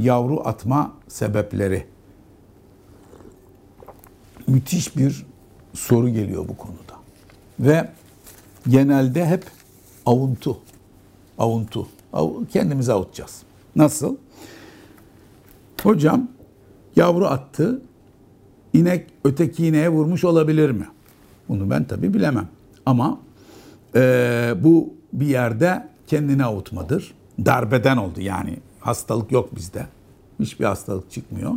yavru atma sebepleri. Müthiş bir soru geliyor bu konuda. Ve genelde hep avuntu. Avuntu. Kendimizi avutacağız. Nasıl? Hocam yavru attı. İnek öteki ineğe vurmuş olabilir mi? Bunu ben tabii bilemem. Ama e, bu bir yerde kendini avutmadır. Darbeden oldu yani. Hastalık yok bizde. Hiçbir hastalık çıkmıyor.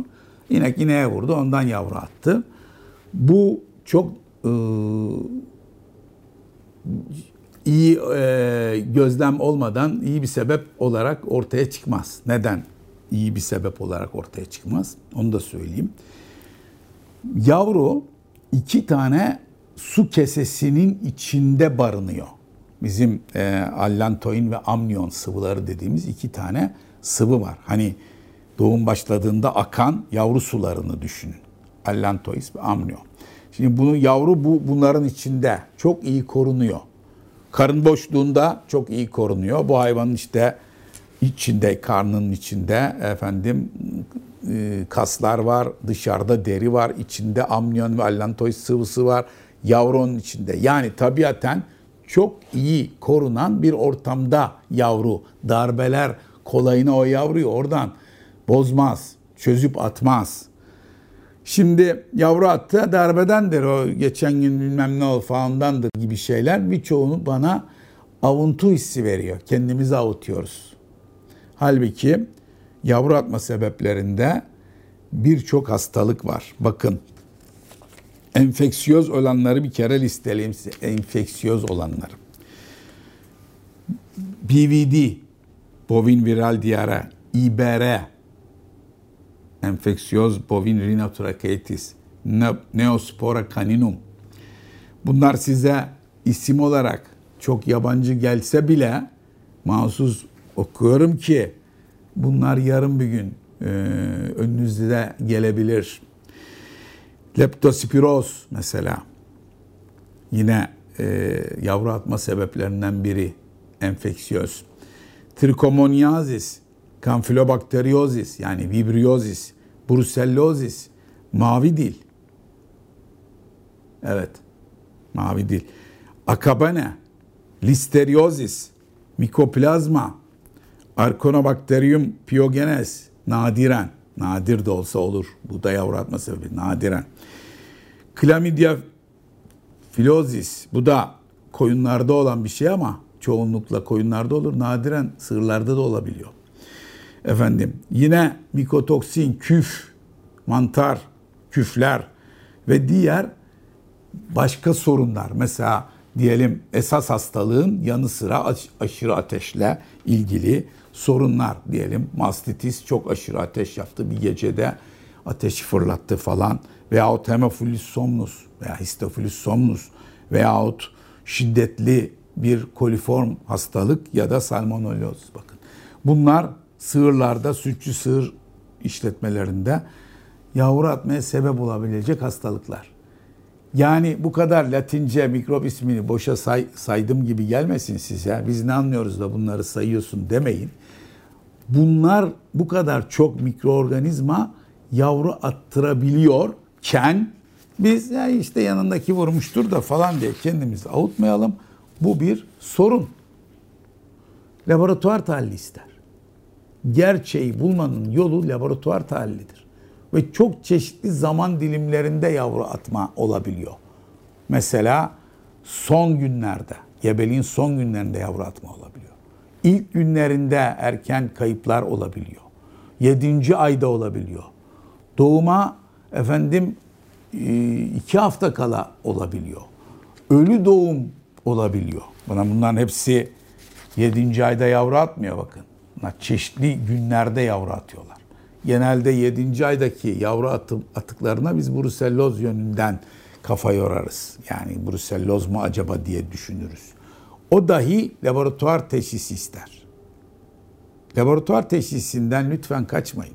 İnek ineğe vurdu ondan yavru attı. Bu çok e, iyi e, gözlem olmadan iyi bir sebep olarak ortaya çıkmaz. Neden iyi bir sebep olarak ortaya çıkmaz? Onu da söyleyeyim. Yavru iki tane su kesesinin içinde barınıyor. Bizim e, allantoin ve amnion sıvıları dediğimiz iki tane sıvı var. Hani doğum başladığında akan yavru sularını düşünün. Allantois ve amnion. Şimdi bunu yavru bu bunların içinde çok iyi korunuyor. Karın boşluğunda çok iyi korunuyor. Bu hayvanın işte içinde, karnının içinde efendim e, kaslar var, dışarıda deri var, içinde amniyon ve allantois sıvısı var. Yavrunun içinde. Yani tabiaten çok iyi korunan bir ortamda yavru. Darbeler kolayına o yavruyu oradan bozmaz, çözüp atmaz. Şimdi yavru attı darbedendir o geçen gün bilmem ne ol falandandır gibi şeyler birçoğunu bana avuntu hissi veriyor. Kendimizi avutuyoruz. Halbuki yavru atma sebeplerinde birçok hastalık var. Bakın enfeksiyöz olanları bir kere listeleyeyim size. Enfeksiyöz olanları. BVD, bovin viral diyare, IBR, enfeksiyöz bovin rhinotracheatis, Neospora caninum. Bunlar size isim olarak çok yabancı gelse bile mahsus okuyorum ki bunlar yarın bir gün e, önünüzde gelebilir. Leptospiroz mesela yine e, yavru atma sebeplerinden biri enfeksiyöz. Trikomoniazis, kanfilobakteriyozis yani vibriozis, brucellozis, mavi dil. Evet, mavi dil. Akabane, listeriozis, mikoplazma, arkonobakterium piyogenes, nadiren. Nadir de olsa olur. Bu da yavru atma sebebi. Nadiren. Chlamydia filozis. Bu da koyunlarda olan bir şey ama çoğunlukla koyunlarda olur. Nadiren sığırlarda da olabiliyor. Efendim yine mikotoksin, küf, mantar, küfler ve diğer başka sorunlar. Mesela diyelim esas hastalığın yanı sıra aşırı ateşle ilgili sorunlar diyelim. Mastitis çok aşırı ateş yaptı bir gecede ateşi fırlattı falan veyahut hemofilis somnus veya histofilis somnus veyahut şiddetli bir koliform hastalık ya da salmonelloz bakın. Bunlar sığırlarda, sütçü sığır işletmelerinde yavru atmaya sebep olabilecek hastalıklar. Yani bu kadar Latince mikrop ismini boşa say, saydım gibi gelmesin size. Biz ne anlıyoruz da bunları sayıyorsun demeyin. Bunlar bu kadar çok mikroorganizma yavru attırabiliyorken biz ya işte yanındaki vurmuştur da falan diye kendimizi avutmayalım. Bu bir sorun. Laboratuvar tahlili ister. Gerçeği bulmanın yolu laboratuvar tahlilidir. Ve çok çeşitli zaman dilimlerinde yavru atma olabiliyor. Mesela son günlerde, gebeliğin son günlerinde yavru atma olabiliyor. İlk günlerinde erken kayıplar olabiliyor. Yedinci ayda olabiliyor. Doğuma efendim e, iki hafta kala olabiliyor. Ölü doğum olabiliyor. Buna bunların hepsi yedinci ayda yavru atmıyor bakın. Bunlar çeşitli günlerde yavru atıyorlar. Genelde yedinci aydaki yavru atım, atıklarına biz bruselloz yönünden kafa yorarız. Yani bruselloz mu acaba diye düşünürüz. O dahi laboratuvar teşhisi ister. Laboratuvar teşhisinden lütfen kaçmayın.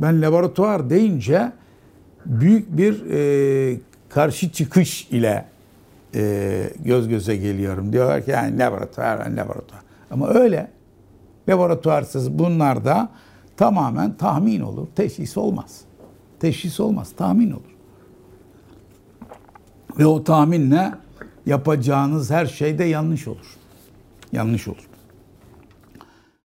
Ben laboratuvar deyince büyük bir e, karşı çıkış ile e, göz göze geliyorum. Diyorlar ki yani laboratuvar, laboratuvar. Ama öyle. Laboratuvarsız bunlarda tamamen tahmin olur. Teşhis olmaz. Teşhis olmaz. Tahmin olur. Ve o tahminle yapacağınız her şey de yanlış olur. Yanlış olur.